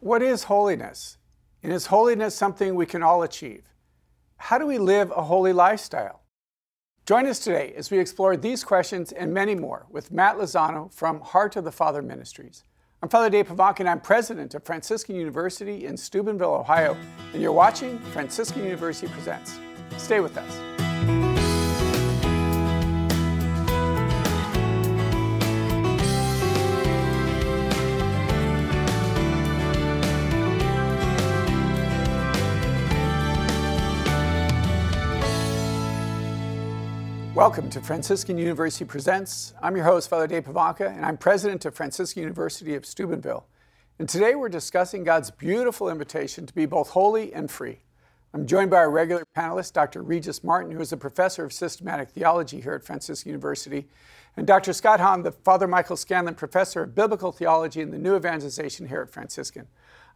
What is holiness? And is holiness something we can all achieve? How do we live a holy lifestyle? Join us today as we explore these questions and many more with Matt Lozano from Heart of the Father Ministries. I'm Father Dave Pivonka, and I'm president of Franciscan University in Steubenville, Ohio, and you're watching Franciscan University Presents. Stay with us. Welcome to Franciscan University Presents. I'm your host, Father Dave Pivonka, and I'm president of Franciscan University of Steubenville. And today we're discussing God's beautiful invitation to be both holy and free. I'm joined by our regular panelist, Dr. Regis Martin, who is a professor of systematic theology here at Franciscan University, and Dr. Scott Hahn, the Father Michael Scanlon Professor of Biblical Theology and the New Evangelization here at Franciscan.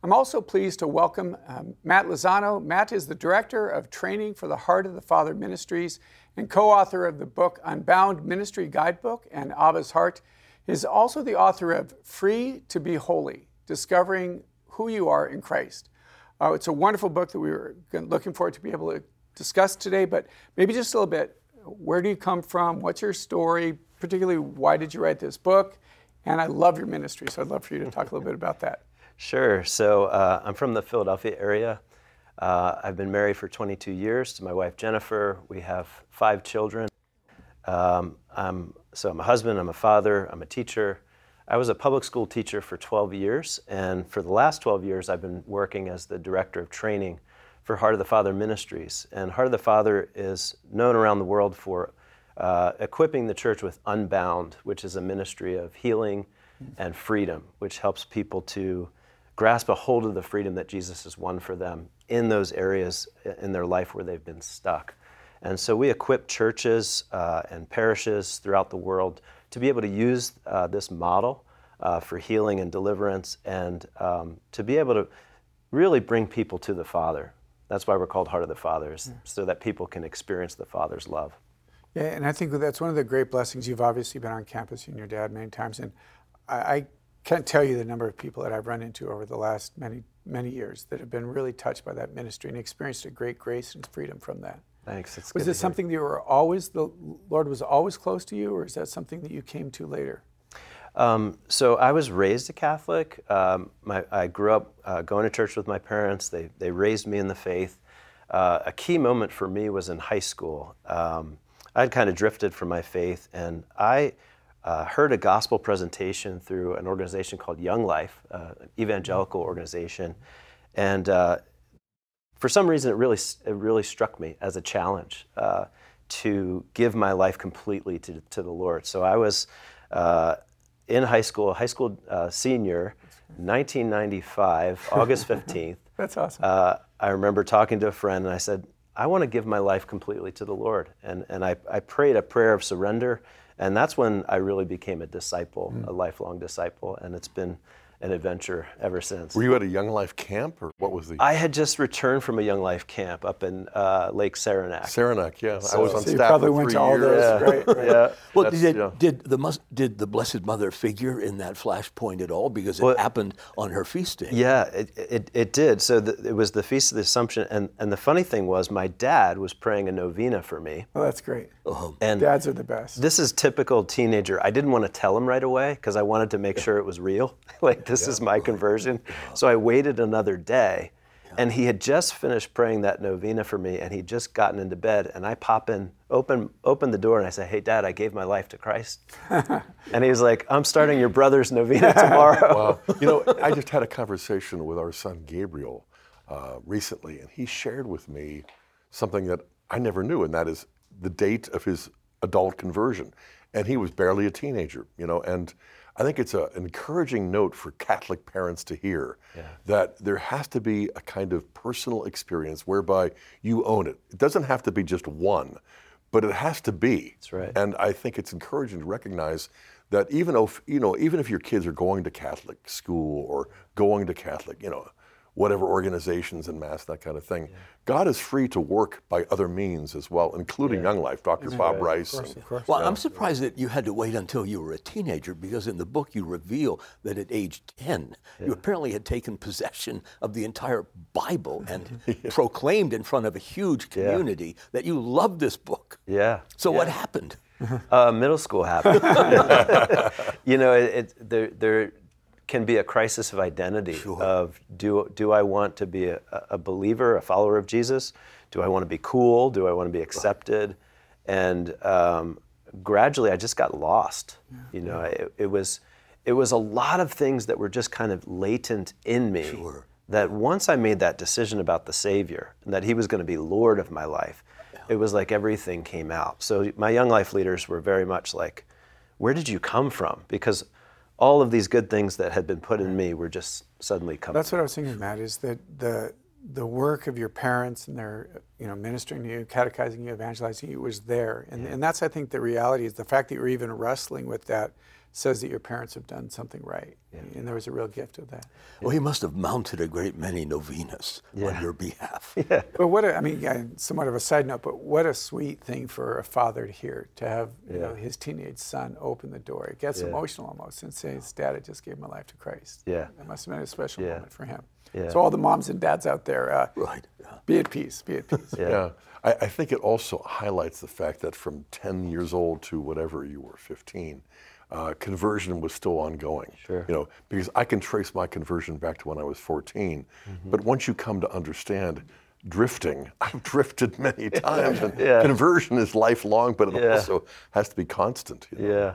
I'm also pleased to welcome um, Matt Lozano. Matt is the Director of Training for the Heart of the Father Ministries and co author of the book Unbound Ministry Guidebook and Abba's Heart. Is also the author of Free to Be Holy Discovering Who You Are in Christ. Uh, it's a wonderful book that we were looking forward to be able to discuss today, but maybe just a little bit. Where do you come from? What's your story? Particularly, why did you write this book? And I love your ministry, so I'd love for you to talk a little bit about that. Sure. So uh, I'm from the Philadelphia area. Uh, I've been married for 22 years to my wife Jennifer. We have five children. Um, I'm, so I'm a husband, I'm a father, I'm a teacher. I was a public school teacher for 12 years, and for the last 12 years, I've been working as the director of training for Heart of the Father Ministries. And Heart of the Father is known around the world for uh, equipping the church with Unbound, which is a ministry of healing and freedom, which helps people to grasp a hold of the freedom that Jesus has won for them in those areas in their life where they've been stuck. And so we equip churches uh, and parishes throughout the world to be able to use uh, this model uh, for healing and deliverance and um, to be able to really bring people to the Father. That's why we're called Heart of the Fathers, yeah. so that people can experience the Father's love. Yeah, and I think that's one of the great blessings. You've obviously been on campus, you and your dad, many times, and I, I can't tell you the number of people that I've run into over the last many many years that have been really touched by that ministry and experienced a great grace and freedom from that. Thanks. It's was it something that you were always the Lord was always close to you, or is that something that you came to later? Um, so I was raised a Catholic. Um, my, I grew up uh, going to church with my parents. They they raised me in the faith. Uh, a key moment for me was in high school. Um, I'd kind of drifted from my faith, and I uh, heard a gospel presentation through an organization called Young Life, uh, an evangelical organization, and uh, for some reason it really it really struck me as a challenge uh, to give my life completely to, to the Lord. So I was uh, in high school, high school uh, senior, 1995, August 15th. That's awesome. I remember talking to a friend and I said, I want to give my life completely to the Lord. And, and I, I prayed a prayer of surrender and that's when I really became a disciple, mm. a lifelong disciple, and it's been an adventure ever since. Were you at a Young Life camp, or what was the? I had just returned from a Young Life camp up in uh, Lake Saranac. Saranac, yeah. So, I was on so staff probably for went three to all years. those, yeah. right? right. yeah. Well, did, yeah. did the did the Blessed Mother figure in that flashpoint at all? Because it well, happened on her feast day. Yeah, it, it, it did. So the, it was the Feast of the Assumption, and, and the funny thing was, my dad was praying a novena for me. Oh, that's great. Uh-huh. And dads are the best. This is typical teenager. I didn't want to tell him right away because I wanted to make sure it was real. like this yeah. is my conversion. So I waited another day. And he had just finished praying that novena for me, and he'd just gotten into bed. And I pop in, open, open the door, and I say, "Hey, Dad, I gave my life to Christ." and he was like, "I'm starting your brother's novena tomorrow." wow. You know, I just had a conversation with our son Gabriel uh, recently, and he shared with me something that I never knew, and that is the date of his adult conversion. And he was barely a teenager, you know, and I think it's a, an encouraging note for Catholic parents to hear yeah. that there has to be a kind of personal experience whereby you own it. It doesn't have to be just one, but it has to be. That's right. And I think it's encouraging to recognize that even if you know, even if your kids are going to Catholic school or going to Catholic, you know, whatever organizations and mass, that kind of thing. Yeah. God is free to work by other means as well, including yeah. Young Life, Dr. Bob Rice. Of course, of course. Well, I'm surprised that you had to wait until you were a teenager because in the book you reveal that at age 10, you apparently had taken possession of the entire Bible and proclaimed in front of a huge community that you loved this book. Yeah. So what happened? Uh, middle school happened. you know, it, it, there, there can be a crisis of identity sure. of do, do I want to be a, a, believer, a follower of Jesus? Do I want to be cool? Do I want to be accepted? And um, gradually, I just got lost. Yeah. You know, it, it, was it was a lot of things that were just kind of latent in me. Sure. That once I made that decision about the Savior and that He was going to be Lord of my life, it was like everything came out. So my young life leaders were very much like, where did you come from? Because all of these good things that had been put in me were just suddenly coming. That's what I was thinking, Matt, is that the the work of your parents and their you know ministering to you catechizing you evangelizing you was there and, yeah. and that's i think the reality is the fact that you're even wrestling with that says that your parents have done something right. Yeah. And there was a real gift of that. Well, he must have mounted a great many novenas yeah. on your behalf. Yeah. But what a, I mean, somewhat of a side note, but what a sweet thing for a father to hear, to have you know, his teenage son open the door. It gets emotional almost and say his dad had just gave my life to Christ. Yeah. It must have been a special moment for him. Yeah. So all the moms and dads out there, uh, right. be at peace, be at peace. yeah. I, I think it also highlights the fact that from 10 years old to whatever you were, 15, uh, conversion was still ongoing. Sure. You know, because I can trace my conversion back to when I was 14. Mm-hmm. But once you come to understand drifting, I've drifted many times. And yeah. Conversion is lifelong, but it yeah. also has to be constant. You know? Yeah.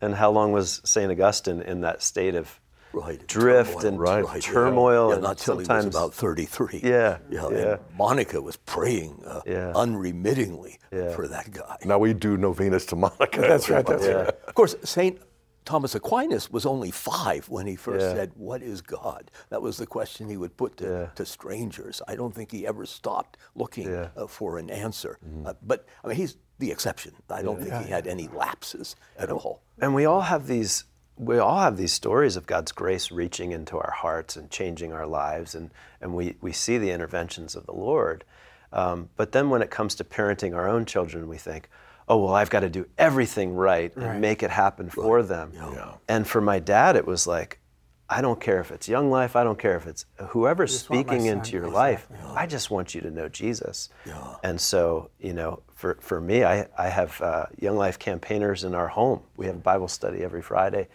And how long was St. Augustine in that state of right. drift turmoil, and right. turmoil. Yeah, not till he was about 33. Yeah, yeah. yeah. Monica was praying uh, yeah. unremittingly yeah. for that guy. Now we do novenas to Monica. that's right. That's right. Of course, Saint Thomas Aquinas was only five when he first said, What is God? That was the question he would put to, to strangers. I don't think he ever stopped looking uh, for an answer. Mm-hmm. Uh, but I mean, he's the exception. I don't think he had any lapses at all. And we all have these we all have these stories of God's grace reaching into our hearts and changing our lives, and, and we, we see the interventions of the Lord. Um, but then when it comes to parenting our own children, we think, oh, well, I've got to do everything right and right. make it happen for them. Yeah. And for my dad, it was like, I don't care if it's Young Life, I don't care if it's whoever's speaking into your life, yeah. I just want you to know Jesus. Yeah. And so, you know, for, for me, I, I have uh, Young Life campaigners in our home. We have Bible study every Friday.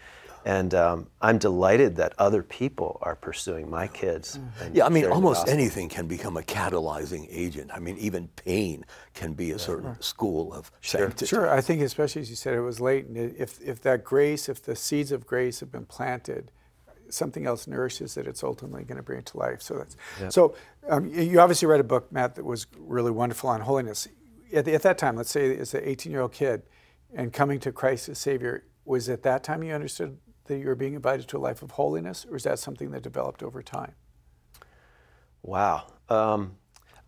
And um, I'm delighted that other people are pursuing my kids. Mm-hmm. Yeah, I mean, almost anything can become a catalyzing agent. I mean, even pain can be a certain sure. school of sure. sanctity. Sure, I think especially as you said, it was late. And if, if that grace, if the seeds of grace have been planted, something else nourishes it, it's ultimately going to bring it to life. So that's yep. so. Um, you obviously read a book, Matt, that was really wonderful on holiness. At, the, at that time, let's say as an 18-year-old kid, and coming to Christ as Savior, was at that time you understood that you were being invited to a life of holiness, or is that something that developed over time? Wow. Um,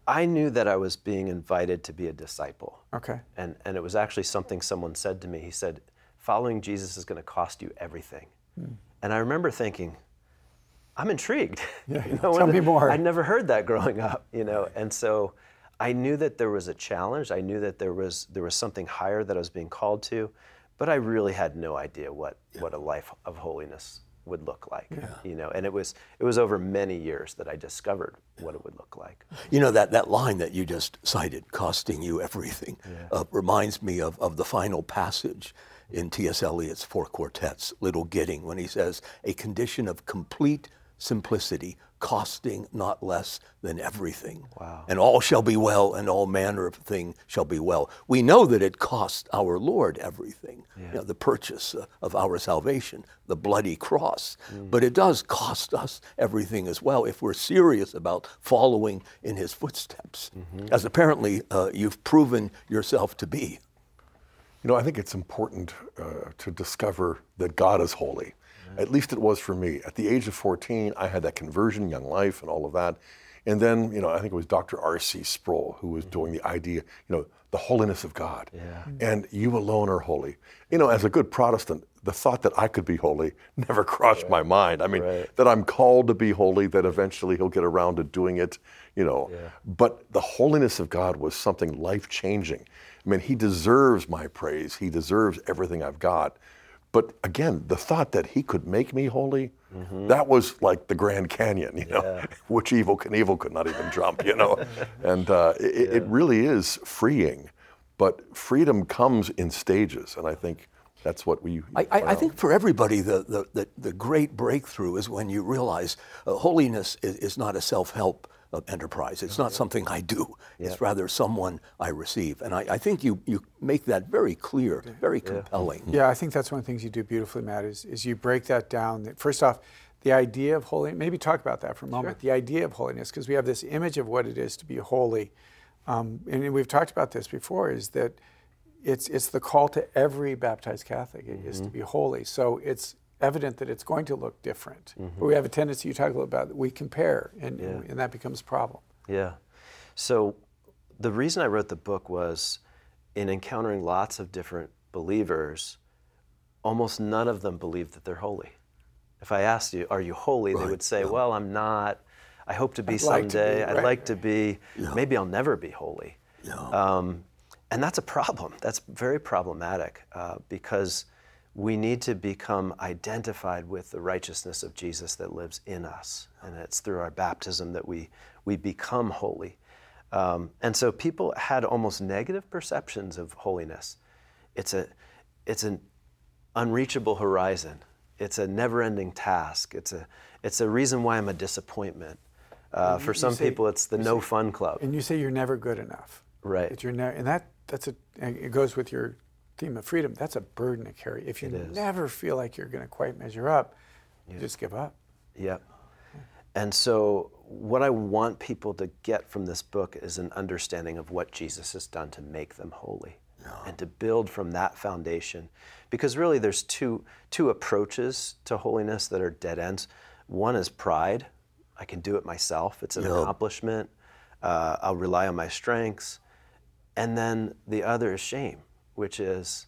I knew that I was being invited to be a disciple. Okay. And, and it was actually something someone said to me. He said, Following Jesus is going to cost you everything. Hmm. And I remember thinking, I'm intrigued. Yeah, you know, tell me more. I'd never heard that growing up, you know, and so I knew that there was a challenge. I knew that there was there was something higher that I was being called to, but I really had no idea what, yeah. what a life of holiness would look like yeah. you know and it was it was over many years that i discovered what it would look like you know that that line that you just cited costing you everything uh, reminds me of, of the final passage in ts eliot's four quartets little gidding when he says a condition of complete simplicity costing not less than everything. Wow. And all shall be well, and all manner of thing shall be well. We know that it cost our Lord everything, yeah. you know, the purchase uh, of our salvation, the bloody cross. Mm. But it does cost us everything as well if we're serious about following in his footsteps, mm-hmm. as apparently uh, you've proven yourself to be. You know, I think it's important uh, to discover that God is holy. At least it was for me. At the age of 14, I had that conversion, young life, and all of that. And then, you know, I think it was Dr. R.C. Sproul who was doing the idea, you know, the holiness of God. Yeah. And you alone are holy. You know, as a good Protestant, the thought that I could be holy never crossed my mind. I mean, Right. that I'm called to be holy, that eventually he'll get around to doing it, you know. Yeah. But the holiness of God was something life changing. I mean, he deserves my praise, he deserves everything I've got. But again, the thought that he could make me holy, that was like the Grand Canyon, you know, which Evel Knievel could not even jump, you know. and uh, it, it really is freeing. But freedom comes in stages, and I think that's what we. I, I, I think for everybody, the, the, the, the great breakthrough is when you realize uh, holiness is, is not a self help uh, enterprise. It's not something I do, it's rather someone I receive. And I, I think you, you make that very clear, very compelling. Yeah, I think that's one of the things you do beautifully, Matt, is, is you break that down. That- First off, the idea of holiness, maybe talk about that for a moment. The idea of holiness, because we have this image of what it is to be holy. Um, and we've talked about this before, is that it's, it's the call to every baptized Catholic i- is to be holy. So it's evident that it's going to look different. But we have a tendency, you talk a little about, that we compare, and, and that becomes a problem. Yeah. So the reason I wrote the book was in encountering lots of different believers, almost none of them believe that they're holy. If I asked you, are you holy? They would say, well, I'm not. I hope to be I'd like to someday. be, I'd like to be. Maybe I'll never be holy. Um, and that's a problem. That's very problematic uh, because we need to become identified with the righteousness of Jesus that lives in us. And it's through our baptism that we, we become holy. Um, and so people had almost negative perceptions of holiness. It's, a, it's an unreachable horizon. It's a never-ending task. It's a, it's a reason why I'm a disappointment. Uh, for some say- people, it's the no fun club. And you say you're never good enough. Right. That you're never, and that that's a. It goes with your theme of freedom. That's a burden to carry. If you never feel like you're going to quite measure up, you just give up. Yep. And so, what I want people to get from this book is an understanding of what Jesus has done to make them holy and to build from that foundation. Because really, there's two, two approaches to holiness that are dead ends. One is pride. I can do it myself, it's an accomplishment. Uh, I'll rely on my strengths. And then the other is shame, which is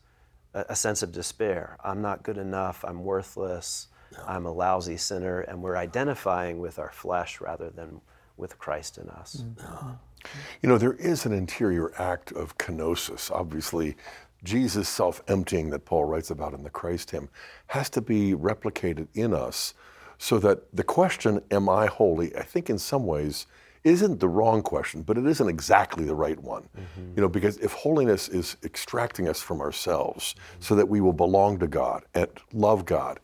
a, a sense of despair. I'm not good enough. I'm worthless. I'm a lousy sinner. And we're identifying with our flesh rather than with Christ in us. Mm-hmm. You know, there is an interior act of kenosis. Obviously, Jesus' self emptying that Paul writes about in the Christ hymn has to be replicated in us so that the question, Am I holy? I think in some ways isn't the wrong question, but it isn't exactly the right one. You know, because if holiness is extracting us from ourselves so that we will belong to God and love God,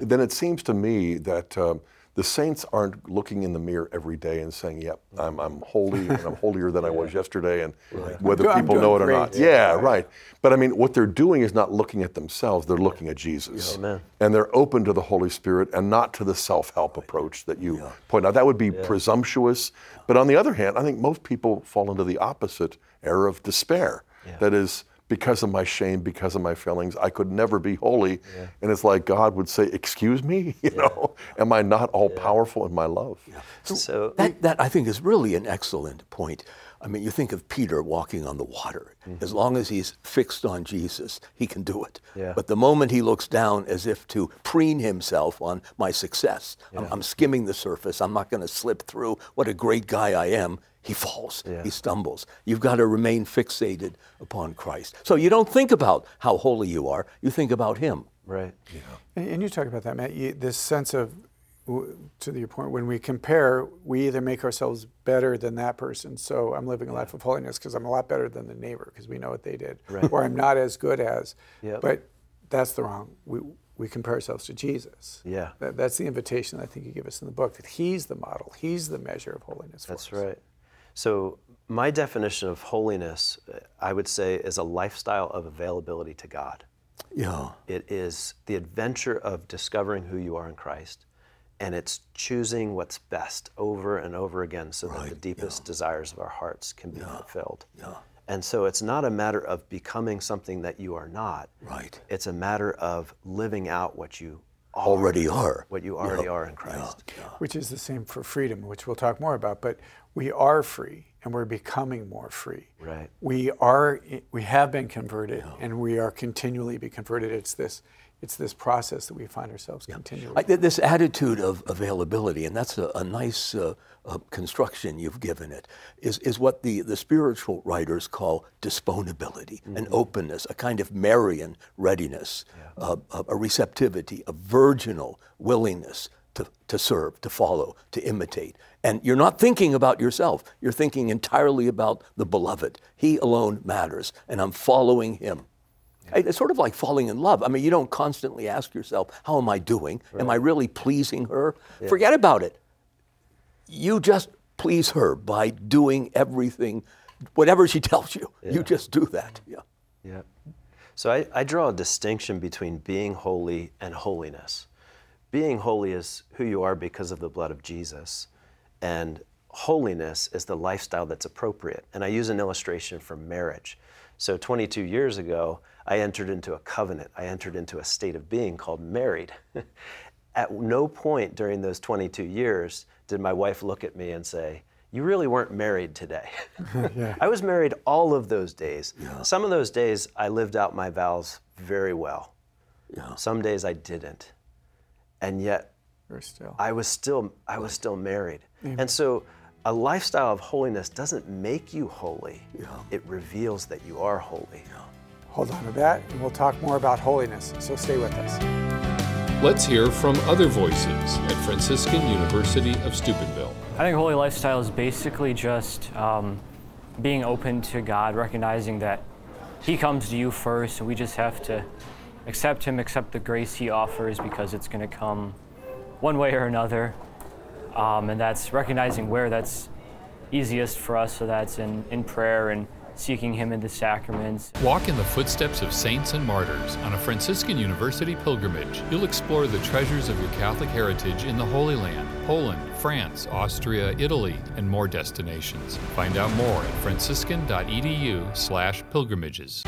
then it seems to me that. Um, the saints aren't looking in the mirror every day and saying, "Yep, I'm, I'm holy and I'm holier than I was yesterday," and whether I'm people know it or great. not. Yeah, right. But I mean, what they're doing is not looking at themselves; they're looking at Jesus, Amen. and they're open to the Holy Spirit and not to the self-help approach that you point out. That would be presumptuous. But on the other hand, I think most people fall into the opposite error of despair. That is. Because of my shame, because of my failings, I could never be holy. And it's like God would say, Excuse me, you know, am I not all powerful in my love? So, That, that I think is really an excellent point. I mean, you think of Peter walking on the water. Mm-hmm. As long as he's fixed on Jesus, he can do it. Yeah. But the moment he looks down as if to preen himself on my success, I'm, I'm skimming the surface, I'm not going to slip through, what a great guy I am, he falls, he stumbles. You've got to remain fixated upon Christ. So you don't think about how holy you are, you think about him. right. And, and you talk about that, Matt. You, this sense of, w- to your point, when we compare, we either make ourselves better than that person. So I'm living a life of holiness because I'm a lot better than the neighbor because we know what they did, right. or I'm not as good as. Yep. But that's the wrong. We we compare ourselves to Jesus. Yeah. That, that's the invitation I think you give us in the book. That He's the model. He's the measure of holiness. For That's us. right. So, my definition of holiness, uh, I would say, is a lifestyle of availability to God. Yeah. It is the adventure of discovering who you are in Christ, and it's choosing what's best over and over again so that the deepest desires of our hearts can be fulfilled. And so it's not a matter of becoming something that you are not. Right. It's a matter of living out what you already are. what you already are in Christ. which is the same for freedom, which we'll talk more about. But we are free, and we're becoming more free. Right. We are. We have been converted, and we are continually be converted. It's this. It's this process that we find ourselves continually. I, this attitude of availability, and that's a, a nice uh, uh, construction you've given it, is, is what the, the spiritual writers call disponibility, an openness, a kind of Marian readiness, uh, a, a receptivity, a virginal willingness to, to serve, to follow, to imitate. And you're not thinking about yourself, you're thinking entirely about the beloved. He alone matters, and I'm following him. It's sort of like falling in love. I mean, you don't constantly ask yourself, How am I doing? Am I really pleasing her? Forget about it. You just please her by doing everything, whatever she tells you. You just do that. Yeah. Yeah. So I, I draw a distinction between being holy and holiness. Being holy is who you are because of the blood of Jesus, and holiness is the lifestyle that's appropriate. And I use an illustration from marriage. So 22 years ago, I entered into a covenant. I entered into a state of being called married. at no point during those 22 years did my wife look at me and say, You really weren't married today. I was married all of those days. Some of those days I lived out my vows very well. Some days I didn't. And yet still. I was still I was still married. And so a lifestyle of holiness doesn't make you holy. It reveals that you are holy. Hold on to that, and we'll talk more about holiness. So stay with us. Let's hear from other voices at Franciscan University of Steubenville. I think holy lifestyle is basically just um, being open to God, recognizing that He comes to you first, and we just have to accept Him, accept the grace He offers because it's going to come one way or another. Um, and that's recognizing where that's easiest for us, so that's in, in prayer and seeking Him in the sacraments. Walk in the footsteps of saints and martyrs on a Franciscan University pilgrimage. You'll explore the treasures of your Catholic heritage in the Holy Land, Poland, France, Austria, Italy, and more destinations. Find out more at franciscan.edu/pilgrimages.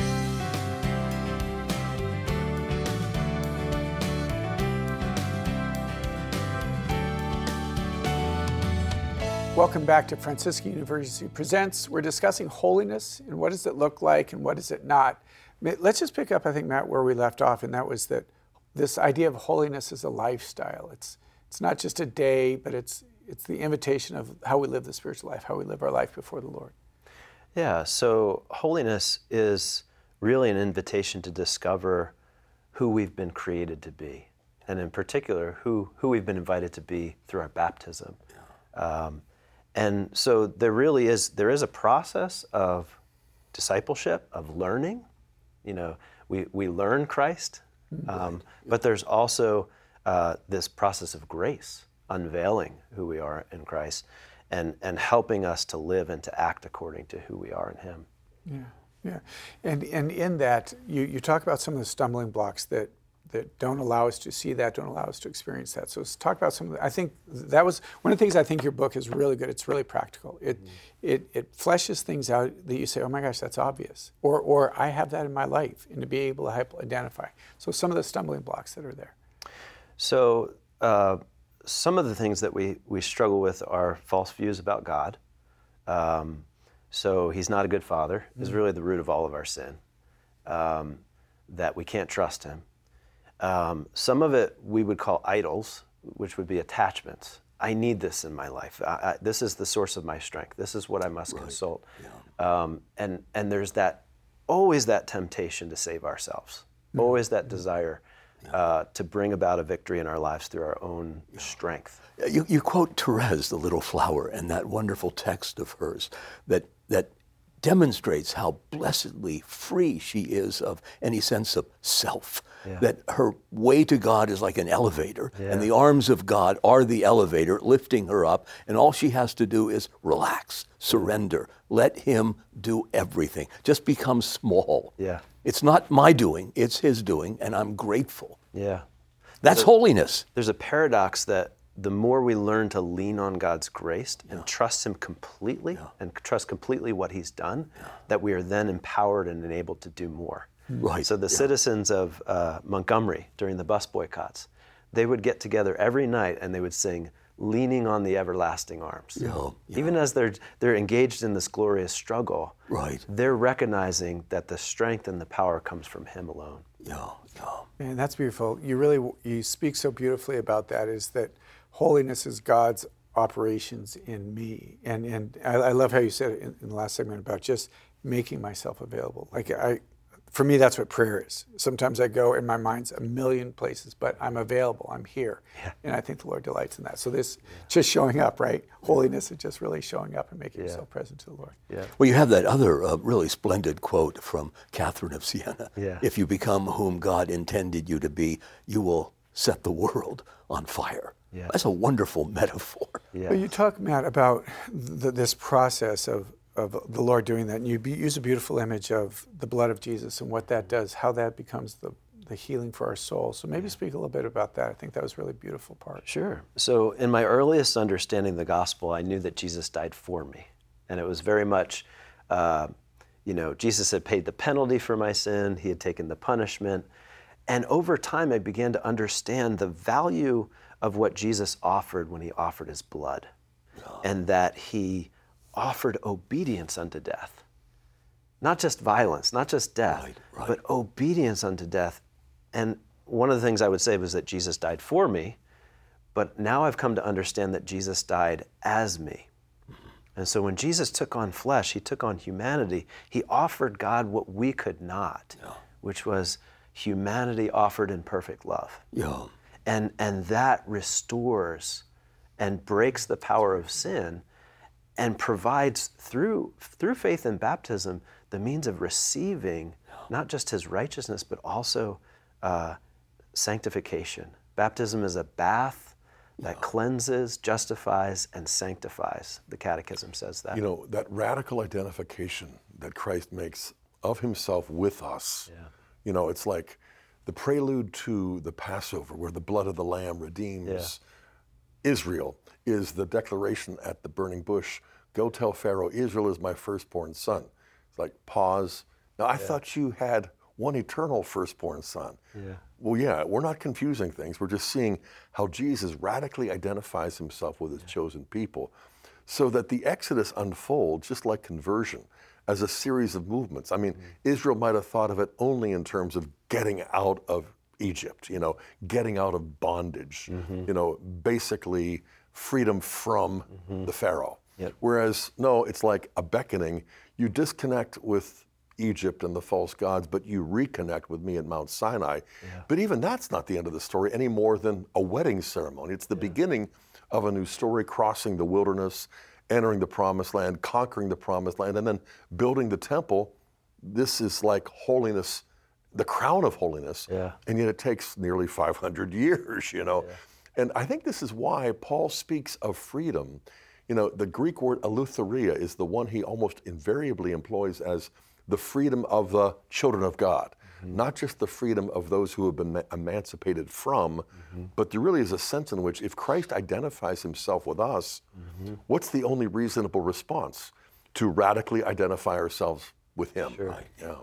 Welcome back to Franciscan University Presents. We're discussing holiness and what does it look like and what does it not. Let's just pick up, I think, Matt, where we left off, and that was that this idea of holiness is a lifestyle. It's it's not just a day, but it's it's the invitation of how we live the spiritual life, how we live our life before the Lord. Yeah, so holiness is really an invitation to discover who we've been created to be, and in particular, who, who we've been invited to be through our baptism. Um, and so there really is there is a process of discipleship, of learning. You know, we, we learn Christ, um, but there's also uh, this process of grace, unveiling who we are in Christ, and, and helping us to live and to act according to who we are in Him. Yeah, yeah, and and in that you, you talk about some of the stumbling blocks that that don't allow us to see that, don't allow us to experience that. So let's talk about some of the, I think that was one of the things I think your book is really good. It's really practical. It it it fleshes things out that you say, oh my gosh, that's obvious, or or I have that in my life, and to be able to help identify. So some of the stumbling blocks that are there. So, uh, some of the things that we, we struggle with are false views about God. Um, so, He's not a good father, is really the root of all of our sin, um, that we can't trust Him. Um, some of it we would call idols, which would be attachments. I need this in my life. I, I, this is the source of my strength. This is what I must consult. Um, and, and there's that, always that temptation to save ourselves, always that desire uh, to bring about a victory in our lives through our own strength. You, you quote Therese, the little flower, and that wonderful text of hers that, that demonstrates how blessedly free she is of any sense of self. That her way to God is like an elevator, and the arms of God are the elevator lifting her up, and all she has to do is relax, surrender, let Him do everything. Just become small. Yeah. It's not my doing, it's His doing, and I'm grateful. Yeah. That's holiness. There's a paradox that the more we learn to lean on God's grace and trust Him completely and trust completely what He's done, that we are then empowered and enabled to do more. Right, So the yeah. citizens of uh, Montgomery during the bus boycotts, they would get together every night and they would sing leaning on the everlasting arms. Yeah, Even as they're they're engaged in this glorious struggle, Right. they're recognizing that the strength and the power comes from him alone. Yeah, yeah. Man, that's beautiful. You really you speak so beautifully about that. Is that holiness is God's operations in me, and and I, I love how you said it in, in the last segment about just making myself available. Like I, for me, that's what prayer is. Sometimes I go in my mind's a million places, but I'm available. I'm here, and I think the Lord delights in that. So this just showing up, right? Holiness is just really showing up and making yourself present to the Lord. Yeah. Well, you have that other uh, really splendid quote from Catherine of Siena. Yeah. If you become whom God intended you to be, you will set the world on fire. Yeah. That's a wonderful metaphor. Yeah. Well, you talk, Matt, about th- this process of, of the Lord doing that, and you be, use a beautiful image of the blood of Jesus and what that does, how that becomes the, the healing for our soul. So maybe speak a little bit about that. I think that was a really beautiful part. Sure. So, in my earliest understanding of the gospel, I knew that Jesus died for me. And it was very much, uh, you know, Jesus had paid the penalty for my sin, He had taken the punishment. And over time, I began to understand the value of what Jesus offered when He offered His blood, and that He offered obedience unto death. Not just violence, not just death, Right, right. but obedience unto death. And one of the things I would say was that Jesus died for me, but now I've come to understand that Jesus died as me. And so when Jesus took on flesh, he took on humanity, he offered God what we could not, which was humanity offered in perfect love. Yeah. And, and that restores and breaks the power of sin and provides through, through faith and baptism the means of receiving not just his righteousness, but also uh, sanctification. Baptism is a bath that cleanses, justifies, and sanctifies. The Catechism says that. You know, that radical identification that Christ makes of himself with us. You know, it's like the prelude to the Passover where the blood of the lamb redeems Israel is the declaration at the burning bush go tell Pharaoh, Israel is my firstborn son. It's like, pause. Now, I thought you had one eternal firstborn son. Yeah. Well, yeah, we're not confusing things. We're just seeing how Jesus radically identifies himself with his chosen people so that the Exodus unfolds just like conversion as a series of movements. I mean, mm. Israel might have thought of it only in terms of getting out of Egypt, you know, getting out of bondage, mm-hmm. you know, basically freedom from mm-hmm. the Pharaoh. Yep. Whereas, no, it's like a beckoning. You disconnect with Egypt and the false gods, but you reconnect with me at Mount Sinai. But even that's not the end of the story any more than a wedding ceremony. It's the beginning of a new story, crossing the wilderness, entering the promised land, conquering the promised land, and then building the temple. This is like holiness, the crown of holiness. Yeah. And yet it takes nearly 500 years, you know. And I think this is why Paul speaks of freedom. You know, the Greek word eleutheria is the one he almost invariably employs as the freedom of the children of God, mm-hmm. not just the freedom of those who have been emancipated from, mm-hmm. but there really is a sense in which if Christ identifies himself with us, mm-hmm. what's the only reasonable response? To radically identify ourselves with him. Right. Yeah.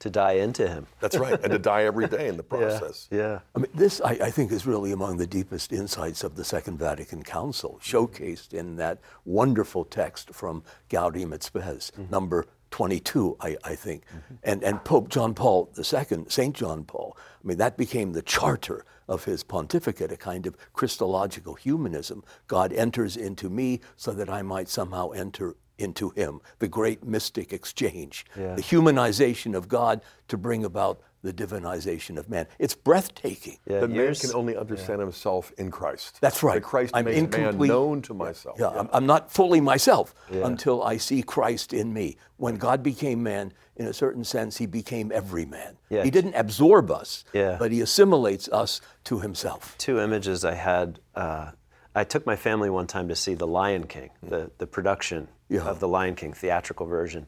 To die into him. That's right. and to die every day in the process. Yeah. I mean, this, I, I think, is really among the deepest insights of the Second Vatican Council, showcased in that wonderful text from Gaudium et Spes, mm-hmm. number 22, I, I think. Mm-hmm. And, and Pope John Paul II, St. John Paul, I mean, that became the charter of his pontificate, a kind of Christological humanism. God enters into me so that I might somehow enter into him, the great mystic exchange, Yeah. the humanization of God to bring about the divinization of man. It's breathtaking. Yeah, That man can only understand himself in Christ. That's right. That Christ I'm makes man incomplete- known to myself. Yeah, I'm, I'm not fully myself until I see Christ in me. When God became man, in a certain sense, he became every man. Yeah. He didn't absorb us, Yeah. but he assimilates us to himself. two images I had. Uh, I took my family one time to see The Lion King, the, the production Yeah. of The Lion King, theatrical version.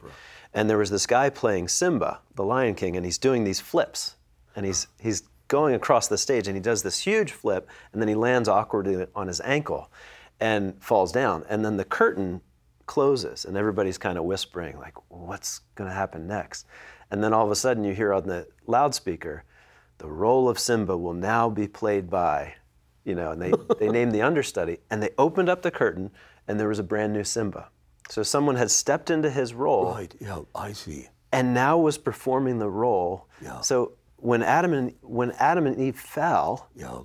And there was this guy playing Simba, the Lion King, and he's doing these flips. And he's, he's going across the stage and he does this huge flip, and then he lands awkwardly on his ankle and falls down. And then the curtain closes, and everybody's kind of whispering, like, what's going to happen next? And then all of a sudden, you hear on the loudspeaker, the role of Simba will now be played by you know, and they, they named the understudy, and they opened up the curtain, and there was a brand new Simba. So someone had stepped into his role Right. Yeah, I see. and now was performing the role. Yeah. So when Adam and when Adam and Eve fell Yeah.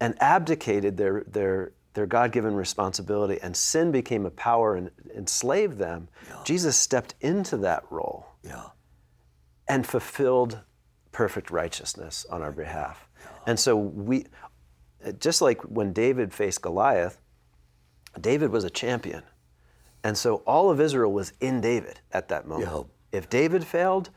and abdicated their their their God-given responsibility and sin became a power and enslaved them, yeah. Jesus stepped into that role Yeah. and fulfilled perfect righteousness on our behalf. Yeah. And so we just like when David faced Goliath, David was a champion. And so all of Israel was in David at that moment. Yeah. If David failed,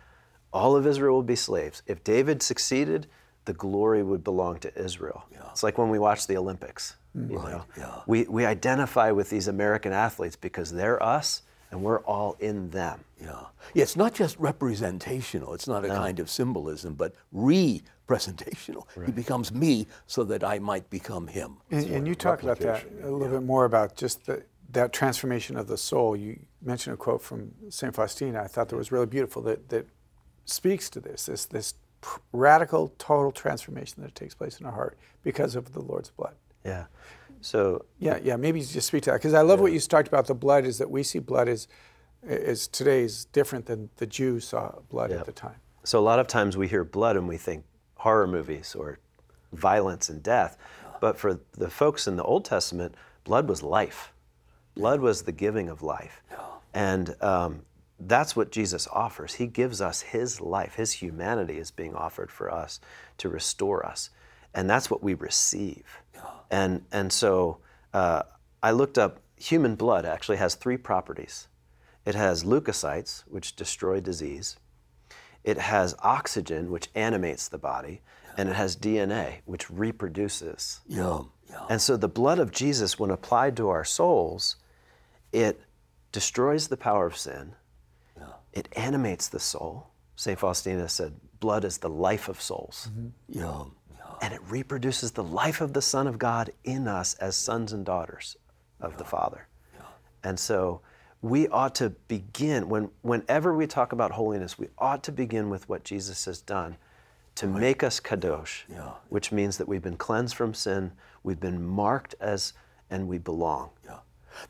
all of Israel would be slaves. If David succeeded, the glory would belong to Israel. It's like when we watch the Olympics. You know? yeah. we, we identify with these American athletes because they're us and we're all in them. Yeah. yeah. It's not just representational. It's not a kind of symbolism, but representational. He becomes me so that I might become him. And, and you talk about that a little bit more about just the, that transformation of the soul. You mentioned a quote from St. Faustina. I thought that was really beautiful that, that speaks to this, this, this pr- radical, total transformation that takes place in our heart because of the Lord's blood. Yeah. So Yeah, yeah. Maybe just speak to that because I love what you talked about. The blood is that we see blood as, is different than the Jews saw blood Yeah. at the time. So a lot of times we hear blood and we think horror movies or violence and death. But for the folks in the Old Testament, blood was life. Blood was the giving of life. And um, that's what Jesus offers. He gives us His life. His humanity is being offered for us to restore us. And that's what we receive. And, and so uh, I looked up human blood actually has three properties. It has leukocytes, which destroy disease. It has oxygen, which animates the body, and it has DNA, which reproduces. Yeah. Yeah. And so the blood of Jesus, when applied to our souls, it destroys the power of sin. It animates the soul. St. Faustina said, blood is the life of souls. Mm-hmm. Yeah. And it reproduces the life of the Son of God in us as sons and daughters of the Father. And so we ought to begin, when, whenever we talk about holiness, we ought to begin with what Jesus has done to make us kadosh, Yeah. which means that we've been cleansed from sin, we've been marked as, and we belong. Yeah.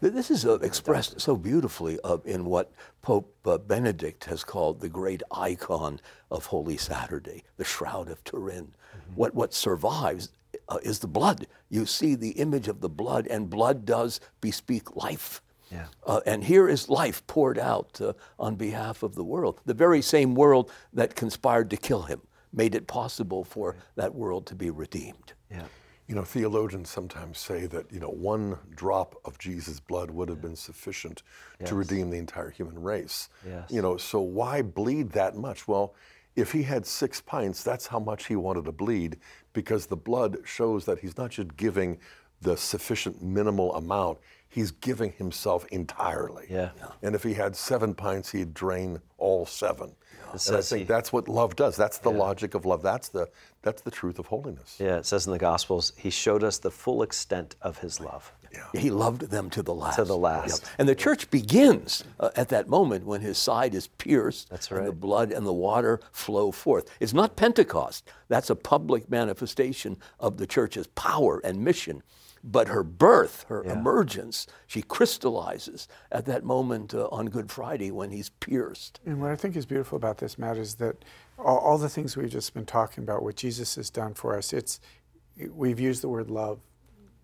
Th- This is uh, expressed so beautifully uh, in what Pope uh, Benedict has called the great icon of Holy Saturday, the Shroud of Turin. What, what survives uh, is the blood. You see the image of the blood, and blood does bespeak life. Yeah. Uh, and here is life poured out uh, on behalf of the world. The very same world that conspired to kill him made it possible for that world to be redeemed. Yeah. You know, theologians sometimes say that, you know, one drop of Jesus' blood would have been sufficient to redeem the entire human race. Yes. You know, so why bleed that much? Well, if he had six pints, that's how much he wanted to bleed because the blood shows that he's not just giving the sufficient minimal amount, he's giving himself entirely. Yeah. And if he had seven pints, he'd drain all seven. It And I think he- that's what love does. That's the logic of love. That's the that's the truth of holiness. Yeah, it says in the Gospels, he showed us the full extent of his love. He loved them to the last. To the last. Yeah. And the church begins uh, at that moment when his side is pierced That's and the blood and the water flow forth. It's not Pentecost. That's a public manifestation of the church's power and mission. But her birth, her emergence, she crystallizes at that moment uh, on Good Friday when he's pierced. And what I think is beautiful about this, Matt, is that all, all the things we've just been talking about, what Jesus has done for us, it's we've used the word love,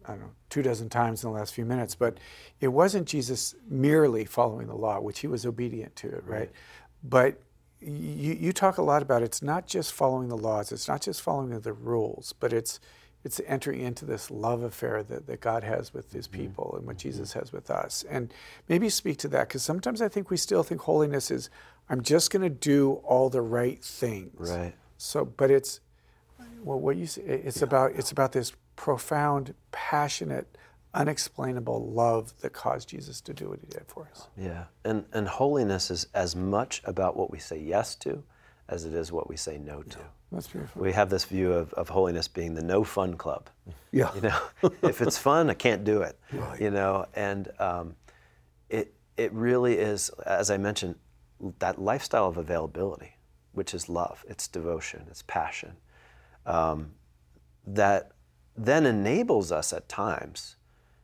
I don't know, two dozen times in the last few minutes, but it wasn't Jesus merely following the law, which he was obedient to it, right? But you, you talk a lot about it's not just following the laws, it's not just following the rules, but it's it's entering into this love affair that, that God has with his mm-hmm. people and what mm-hmm. Jesus has with us. And maybe speak to that, because sometimes I think we still think holiness is I'm just going to do all the right things. Right. So, but it's well, what you say, it's about it's about this profound, passionate, unexplainable love that caused Jesus to do what he did for us. Yeah, and and holiness is as much about what we say yes to as it is what we say no to. That's beautiful. We have this view of, of holiness being the no fun club. Yeah. You know, if it's fun, I can't do it. You know, and um, it it really is, as I mentioned, that lifestyle of availability, which is love. It's devotion. It's passion. Um, that then enables us at times.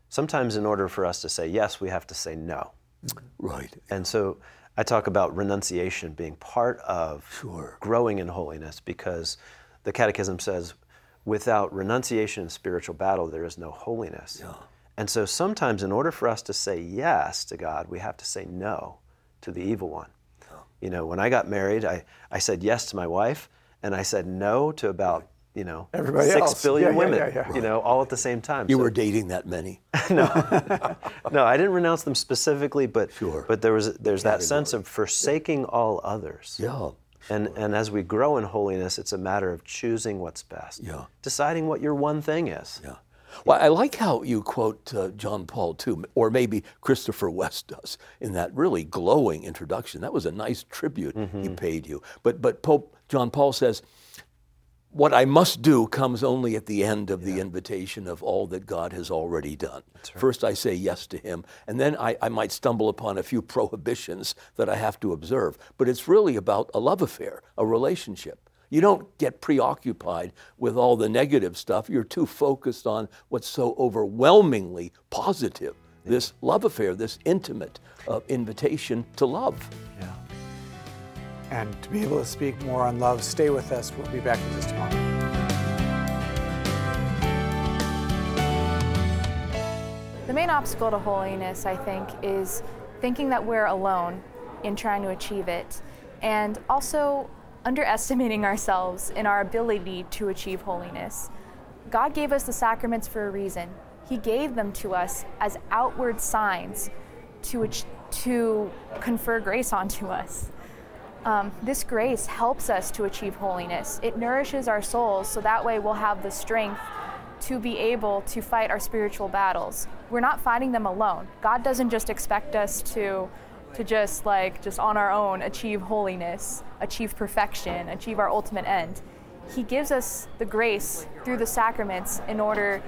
Sometimes, in order for us to say yes, we have to say no. Right. And so I talk about renunciation being part of Sure. growing in holiness because the Catechism says, without renunciation and spiritual battle, there is no holiness. Yeah. And so sometimes, in order for us to say yes to God, we have to say no to the evil one. You know, when I got married, I, I said yes to my wife, and I said no to about, you know, Everybody six else. billion Yeah, yeah, women, yeah, yeah. you know, all at the same time. You So- were dating that many. no, no, I didn't renounce them specifically, but Sure. but there was there's that sense of forsaking all others. Yeah. And and as we grow in holiness, it's a matter of choosing what's best. Yeah. Deciding what your one thing is. Yeah. Well, I like how you quote uh, John Paul II, or maybe Christopher West does, in that really glowing introduction. That was a nice tribute he paid you. But but Pope John Paul says, "What I must do comes only at the end of the invitation of all that God has already done. First, I say yes to Him, and then I, I might stumble upon a few prohibitions that I have to observe. But it's really about a love affair, a relationship." You don't get preoccupied with all the negative stuff. You're too focused on what's so overwhelmingly positive this love affair, this intimate uh, invitation to love. Yeah. And to be able to speak more on love, stay with us. We'll be back just a moment. The main obstacle to holiness, I think, is thinking that we're alone in trying to achieve it, and also underestimating ourselves in our ability to achieve holiness. God gave us the sacraments for a reason. He gave them to us as outward signs to, to confer grace onto us. Um, this grace helps us to achieve holiness. It nourishes our souls so that way we'll have the strength to be able to fight our spiritual battles. We're not fighting them alone. God doesn't just expect us to to just like just on our own achieve holiness, achieve perfection, achieve our ultimate end. He gives us the grace through the sacraments in order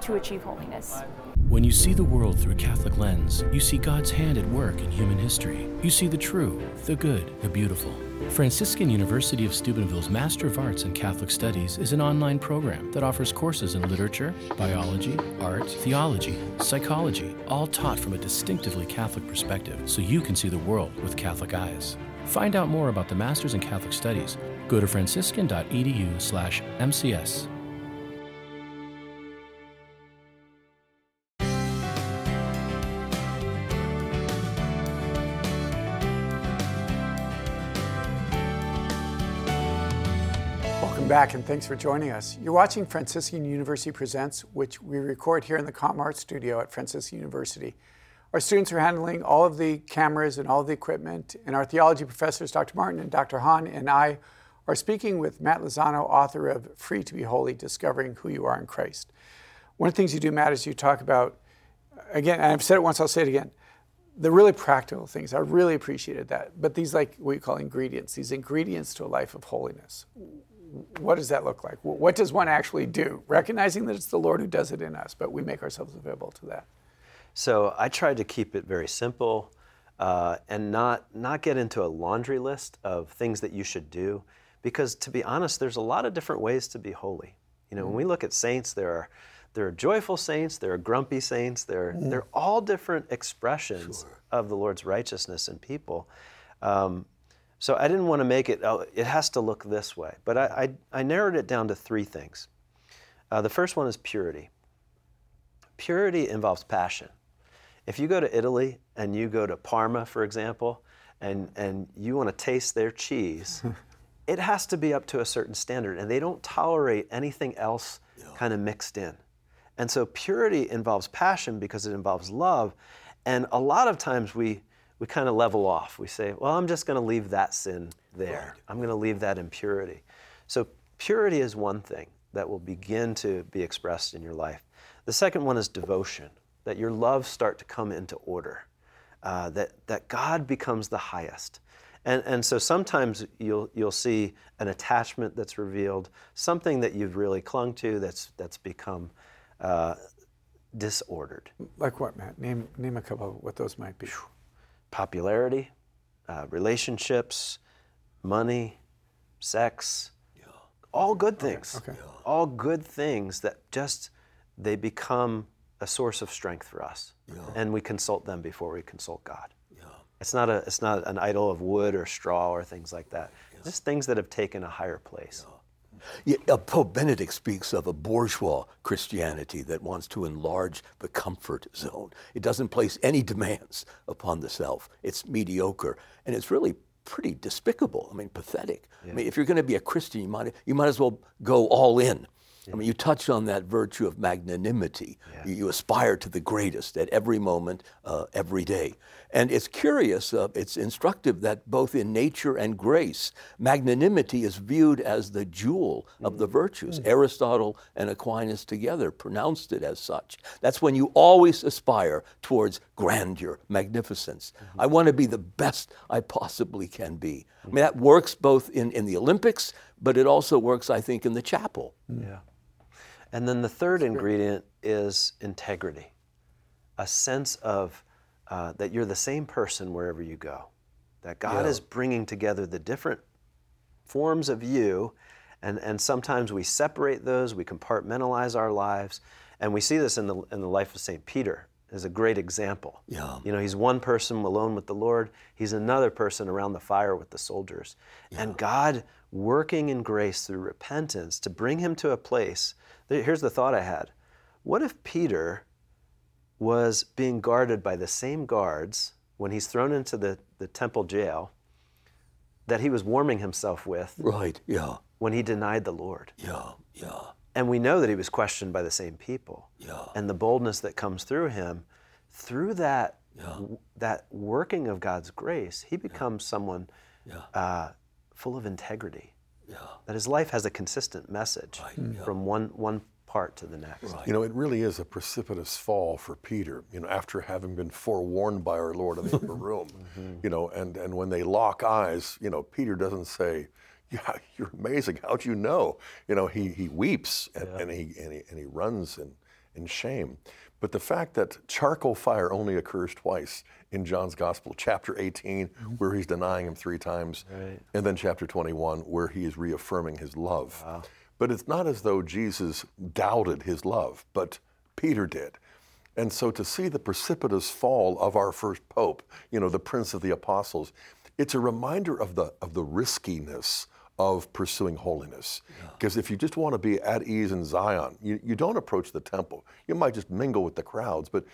to achieve holiness. When you see the world through a Catholic lens, you see God's hand at work in human history. You see the true, the good, the beautiful. Franciscan University of Steubenville's Master of Arts in Catholic Studies is an online program that offers courses in literature, biology, art, theology, psychology, all taught from a distinctively Catholic perspective so you can see the world with Catholic eyes. Find out more about the Masters in Catholic Studies. Go to franciscan.edu/mcs. Welcome back and thanks for joining us. You're watching Franciscan University Presents, which we record here in the Com Art Studio at Franciscan University. Our students are handling all of the cameras and all of the equipment, and our theology professors, Dr. Martin and Dr. Hahn, and I are speaking with Matt Lozano, author of Free to Be Holy Discovering Who You Are in Christ. One of the things you do, Matt, is you talk about, again, and I've said it once, I'll say it again, the really practical things. I really appreciated that. But these, like what you call ingredients, these ingredients to a life of holiness what does that look like? What does one actually do? Recognizing that it's the Lord who does it in us, but we make ourselves available to that. So I tried to keep it very simple uh, and not not get into a laundry list of things that you should do, because to be honest, there's a lot of different ways to be holy. You know, when we look at saints, there are there are joyful saints, there are grumpy saints, there they're all different expressions of the Lord's righteousness in people. Um, so I didn't want to make it. Oh, it has to look this way, but I I, I narrowed it down to three things. Uh, the first one is purity. Purity involves passion. If you go to Italy and you go to Parma, for example, and, and you want to taste their cheese, it has to be up to a certain standard, and they don't tolerate anything else kind of mixed in. And so purity involves passion because it involves love. And a lot of times we, we kind of level off. We say, well, I'm just going to leave that sin there. I'm going to leave that impurity. So purity is one thing that will begin to be expressed in your life. The second one is devotion, that your loves start to come into order, uh, that, that God becomes the highest. And, and so sometimes you'll, you'll see an attachment that's revealed, something that you've really clung to that's, that's become uh, disordered. Like what, Matt? Name, name a couple of what those might be. Popularity, uh, relationships, money, sex, all good things. Okay. All good things that just they become a source of strength for us. And we consult them before we consult God. It's not a it's not an idol of wood or straw or things like that. Just things that have taken a higher place. Yeah, uh, Pope Benedict speaks of a bourgeois Christianity that wants to enlarge the comfort zone. It doesn't place any demands upon the self. It's mediocre, and it's really pretty despicable. I mean, pathetic. I mean, if you're going to be a Christian, you might you might as well go all in. I mean, you touch on that virtue of magnanimity. You, you aspire to the greatest at every moment, uh, every day. And it's curious, uh, it's instructive that both in nature and grace, magnanimity is viewed as the jewel of the virtues. Aristotle and Aquinas together pronounced it as such. That's when you always aspire towards grandeur, magnificence. I want to be the best I possibly can be. I mean, that works both in, in the Olympics, but it also works, I think, in the chapel. Yeah. And then the third ingredient is integrity, a sense of uh, that you're the same person wherever you go, that God is bringing together the different forms of you, and, and sometimes we separate those, we compartmentalize our lives, and we see this in the, in the life of St. Peter as a great example. Yeah. You know, he's one person alone with the Lord, he's another person around the fire with the soldiers. And God working in grace through repentance to bring him to a place. Here's the thought I had What if Peter was being guarded by the same guards when he's thrown into the, the temple jail that he was warming himself with Right, yeah, when he denied the Lord? yeah, yeah, And we know that he was questioned by the same people. Yeah. And the boldness that comes through him, through that, that working of God's grace, he becomes someone uh, full of integrity. Yeah. That his life has a consistent message from one, one part to the next. You know, it really is a precipitous fall for Peter, you know, after having been forewarned by our Lord in the upper room. Mm-hmm. You know, and, and when they lock eyes, you know, Peter doesn't say, Yeah, you're amazing. How'd you know? You know, he, he weeps and, and, he, and, he, and he runs in, in shame. But the fact that charcoal fire only occurs twice in John's Gospel, chapter 18, mm-hmm. where he's denying him three times, and then chapter 21, where he is reaffirming his love. But it's not as though Jesus doubted his love, but Peter did. And so to see the precipitous fall of our first pope, you know, the prince of the apostles, it's a reminder of the of the riskiness of pursuing holiness. Because if you just want to be at ease in Zion, you, you don't approach the temple. You might just mingle with the crowds, but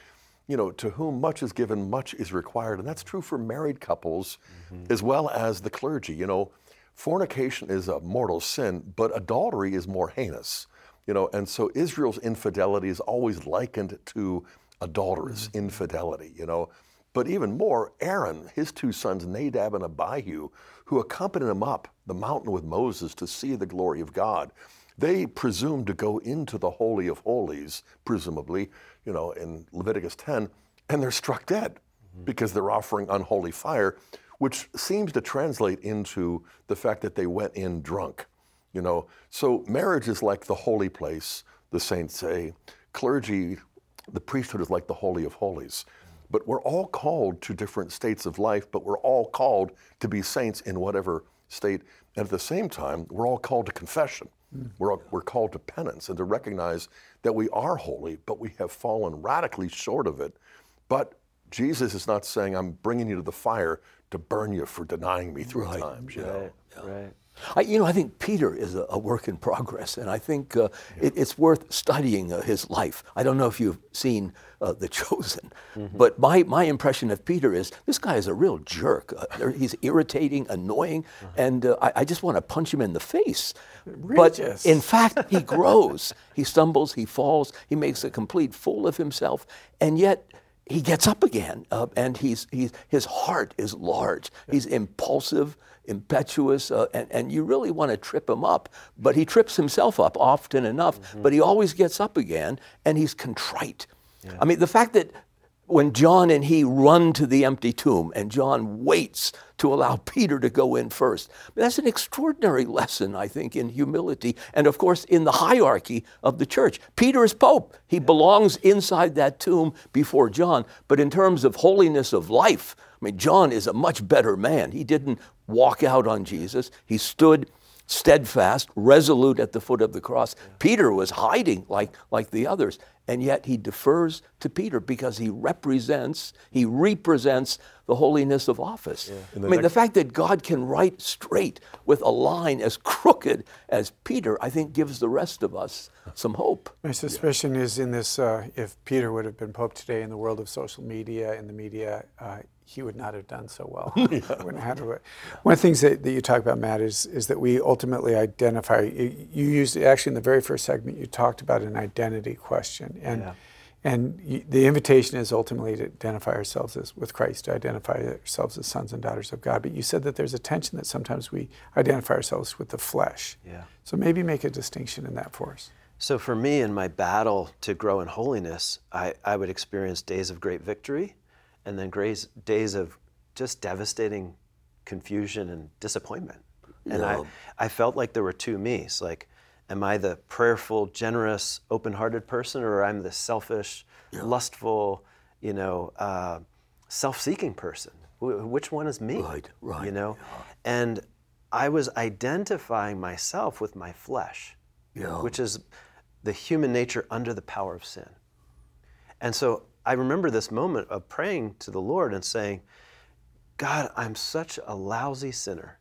you know, to whom much is given, much is required. And that's true for married couples mm-hmm. as well as the clergy. You know, fornication is a mortal sin, but adultery is more heinous. You know, and so Israel's infidelity is always likened to adulterous mm-hmm. infidelity, you know. But even more, Aaron, his two sons, Nadab and Abihu, who accompanied him up the mountain with Moses to see the glory of God, they presumed to go into the Holy of Holies, presumably, you know, in Leviticus 10, and they're struck dead mm-hmm. because they're offering unholy fire, which seems to translate into the fact that they went in drunk. You know, so marriage is like the holy place, the saints say. Clergy, the priesthood is like the holy of holies. But we're all called to different states of life, but we're all called to be saints in whatever state. And at the same time, we're all called to confession. Mm. We're, all, we're called to penance and to recognize that we are holy, but we have fallen radically short of it. But Jesus is not saying, I'm bringing you to the fire to burn you for denying me three times. You know? Right. I, you know, I think Peter is a, a work in progress, and I think uh, it, it's worth studying uh, his life. I don't know if you've seen uh, The Chosen, but my, my impression of Peter is this guy is a real jerk. Uh, he's irritating, annoying, and uh, I, I just want to punch him in the face. But in fact, he grows. he stumbles, he falls, he makes a complete fool of himself, and yet he gets up again, uh, and he's, he's, his heart is large. He's impulsive, impetuous, uh, and, and you really want to trip him up. But he trips himself up often enough, but he always gets up again, and he's contrite. I mean, the fact that when John and he run to the empty tomb, and John waits to allow Peter to go in first. That's an extraordinary lesson, I think, in humility and, of course, in the hierarchy of the church. Peter is Pope. He belongs inside that tomb before John. But in terms of holiness of life, I mean, John is a much better man. He didn't walk out on Jesus, he stood steadfast, resolute at the foot of the cross. Peter was hiding like, like the others, and yet he defers to Peter because he represents, he represents the holiness of office. I mean, the fact that God can write straight with a line as crooked as Peter, I think gives the rest of us some hope. My suspicion is in this uh, if Peter would have been Pope today in the world of social media in the media, uh, he would not have done so well. Handled. One of the things that, that you talk about, Matt, is, is that we ultimately identify. You, you used actually in the very first segment, you talked about an identity question, and Yeah. and you, the invitation is ultimately to identify ourselves as with Christ, to identify ourselves as sons and daughters of God. But you said that there's a tension that sometimes we identify ourselves with the flesh. Yeah. So maybe make a distinction in that for us. So for me, in my battle to grow in holiness, I, I would experience days of great victory and then grace, days of just devastating confusion and disappointment. And I, I felt like there were two me's. Like, am I the prayerful, generous, open-hearted person, or I'm the selfish, lustful, you know, uh, self-seeking person? Wh- Which one is me? Right, right, You know, and I was identifying myself with my flesh Yeah. which is the human nature under the power of sin. And so I remember this moment of praying to the Lord and saying, God, I'm such a lousy sinner.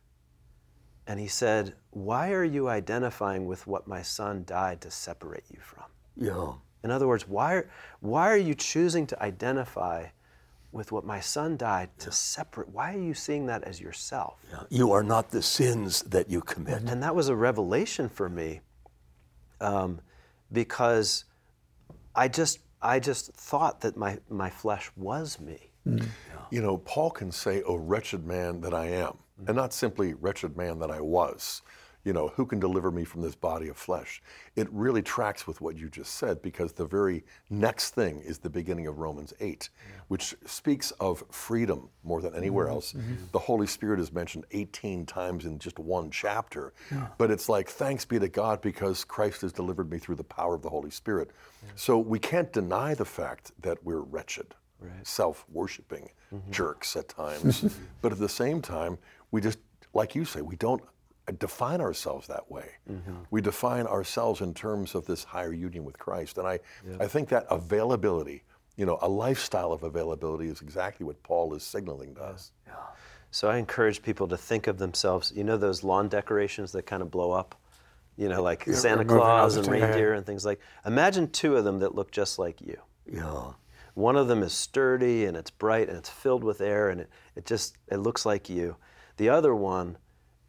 And He said, Why are you identifying with what my son died to separate you from? Yeah. In other words, why, are, why are you choosing to identify with what my son died to separate? Why are you seeing that as yourself? Yeah. You are not the sins that you commit. And that was a revelation for me um, because I just, I just thought that my, my flesh was me. Hmm. You know, Paul can say, "Oh wretched man that I am," and not simply "wretched man that I was." You know, who can deliver me from this body of flesh? It really tracks with what you just said because the very next thing is the beginning of Romans 8, which speaks of freedom more than anywhere mm-hmm. else. Mm-hmm. The Holy Spirit is mentioned 18 times in just one chapter, but it's like, thanks be to God because Christ has delivered me through the power of the Holy Spirit. So we can't deny the fact that we're wretched self worshiping mm-hmm. jerks at times. but at the same time, we just, like you say, we don't define ourselves that way. Mm-hmm. We define ourselves in terms of this higher union with Christ. And I, I think that availability, you know, a lifestyle of availability is exactly what Paul is signaling to us. So I encourage people to think of themselves, you know, those lawn decorations that kind of blow up? You know, like Santa Claus and reindeer and things like. Imagine two of them that look just like you. Yeah. One of them is sturdy and it's bright and it's filled with air and it, it just it looks like you. The other one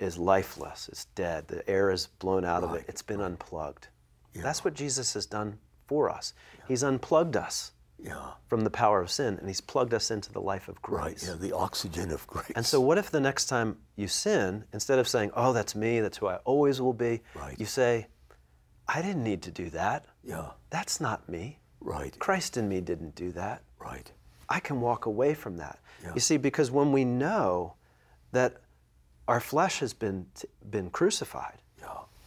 is lifeless. It's dead. The air is blown out of it. It's been unplugged. That's what Jesus has done for us. He's unplugged us Yeah. from the power of sin and he's plugged us into the life of Right. Yeah. The oxygen of grace. And so, what if the next time you sin, instead of saying, Oh, that's me, that's who I always will be, Right. you say, I didn't need to do that. Yeah. That's not me. Right. Christ in me didn't do that. Right. I can walk away from that. You see, because when we know that our flesh has been, been crucified,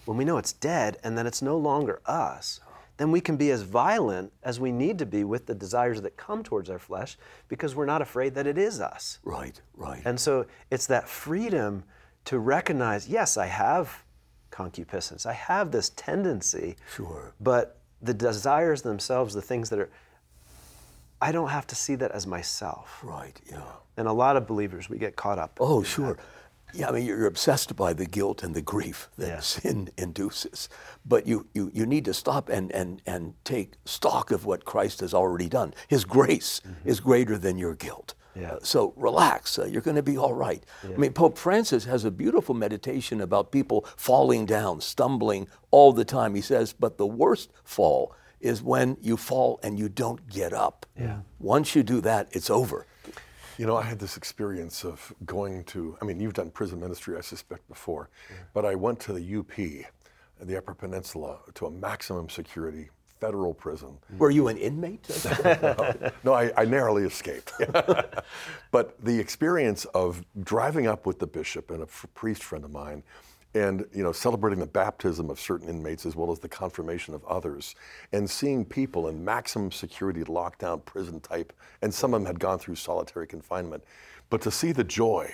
when we know it's dead and that it's no longer us, then we can be as violent as we need to be with the desires that come towards our flesh because we're not afraid that it is us. Right. Right. And so it's that freedom to recognize yes, I have concupiscence, I have this tendency, Sure. but the desires themselves, the things that are, I don't have to see that as myself. right. Yeah. And a lot of believers, we get caught up. Oh, sure. Yeah, I mean, you're obsessed by the guilt and the grief that Yeah. sin induces. But you, you, you need to stop and, and, and take stock of what Christ has already done. His grace is greater than your guilt. Yeah. Uh, so relax, uh, you're going to be all right. I mean, Pope Francis has a beautiful meditation about people falling down, stumbling all the time. He says, but the worst fall is when you fall and you don't get up. Yeah. Once you do that, it's over. You know, I had this experience of going to, I mean, you've done prison ministry, I suspect, before, but I went to the UP, the Upper Peninsula, to a maximum security federal prison. Mm. Were you an inmate? No, I, I narrowly escaped. but the experience of driving up with the bishop and a f- priest friend of mine, and you know, celebrating the baptism of certain inmates as well as the confirmation of others, and seeing people in maximum security, lockdown prison type, and some of them had gone through solitary confinement, but to see the joy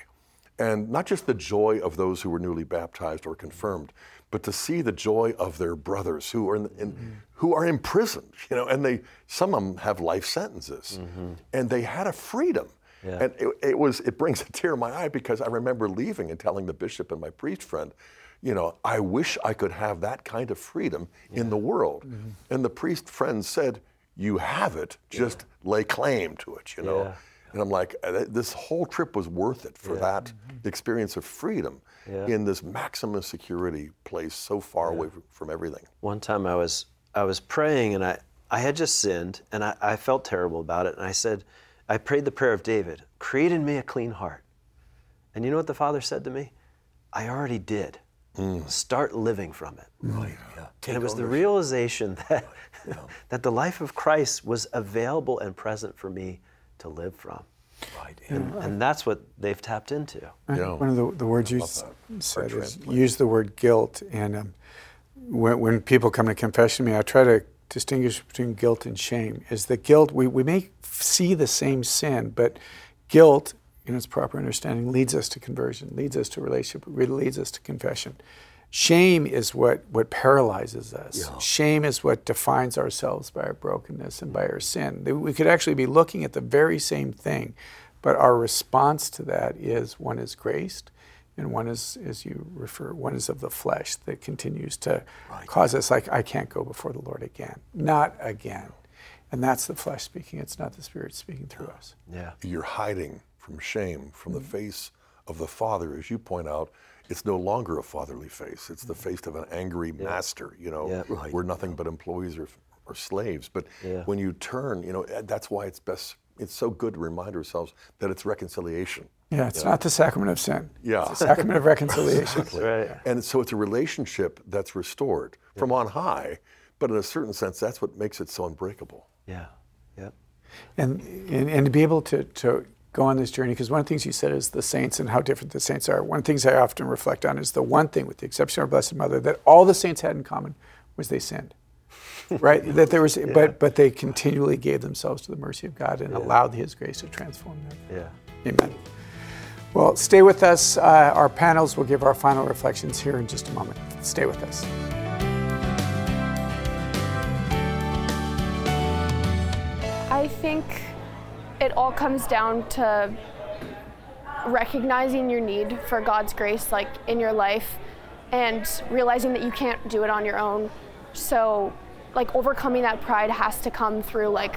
And not just the joy of those who were newly baptized or confirmed, but to see the joy of their brothers who are in, in mm-hmm. who are imprisoned, you know, and they some of them have life sentences, mm-hmm. and they had a freedom. Yeah. And it, it, was it brings a tear to my eye because I remember leaving and telling the bishop and my priest friend, you know, I wish I could have that kind of freedom yeah. in the world. Mm-hmm. And the priest friend said, "You have it. Just yeah. lay claim to it." You know. And I'm like, uh, this whole trip was worth it for that mm-hmm. experience of freedom in this maximum security place, so far away from everything. One time I was I was praying and I I had just sinned and I, I felt terrible about it and I said I prayed the prayer of David, create in me a clean heart. And you know what the Father said to me? I already did. Mm. Start living from it. Right. Yeah. and it was the realization that, yeah. that the life of Christ was available and present for me to live from. Right. And, and that's what they've tapped into. Yeah. One of the, the words you said is use the word guilt. And um, when, when people come to confession to me, I try to distinguish between guilt and shame is that guilt, we, we may see the same sin, but guilt, in its proper understanding, leads us to conversion, leads us to relationship, leads us to confession. Shame is what, what paralyzes us. Yeah. Shame is what defines ourselves by our brokenness and by our mm-hmm. sin. We could actually be looking at the very same thing, but our response to that is one is graced and one is, as you refer, one is of the flesh that continues to right. cause us like, I can't go before the Lord again. Not again. And that's the flesh speaking. It's not the Spirit speaking through us. Yeah. You're hiding from shame, from mm-hmm. the face of the Father, as you point out. It's no longer a fatherly face. It's the face of an angry yeah. master. You know, yeah, right. we're nothing but employees or, or slaves. But yeah. when you turn, you know, that's why it's best. It's so good to remind ourselves that it's reconciliation. Yeah, it's not the sacrament of sin. Yeah. It's the sacrament of reconciliation. exactly. right. And so it's a relationship that's restored yeah. from on high, but in a certain sense, that's what makes it so unbreakable. Yeah. Yep. And, and, and to be able to, to go on this journey, because one of the things you said is the saints and how different the saints are. One of the things I often reflect on is the one thing, with the exception of our Blessed Mother, that all the saints had in common was they sinned. right? that there was, yeah. but but they continually gave themselves to the mercy of God and yeah. allowed His grace to transform them. Yeah. Amen. Well, stay with us. Uh, our panels will give our final reflections here in just a moment. Stay with us. I think it all comes down to recognizing your need for God's grace, like in your life, and realizing that you can't do it on your own. So, like, overcoming that pride has to come through, like,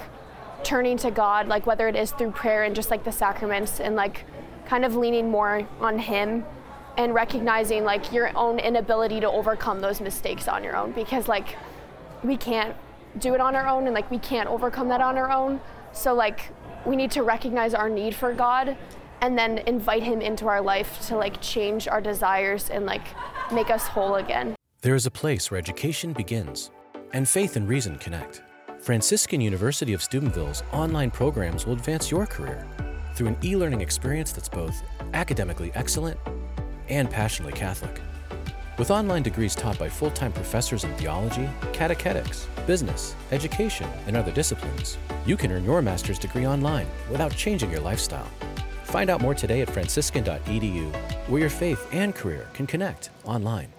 turning to God, like, whether it is through prayer and just like the sacraments and like kind of leaning more on him and recognizing like your own inability to overcome those mistakes on your own because like we can't do it on our own and like we can't overcome that on our own. So like we need to recognize our need for god and then invite him into our life to like change our desires and like make us whole again. There is a place where education begins and faith and reason connect. Franciscan university of steubenville's online programs will advance your career through an e learning experience that's both academically excellent and passionately Catholic. With online degrees taught by full time professors in theology, catechetics, business, education, and other disciplines, you can earn your master's degree online without changing your lifestyle. Find out more today at franciscan.edu, where your faith and career can connect online.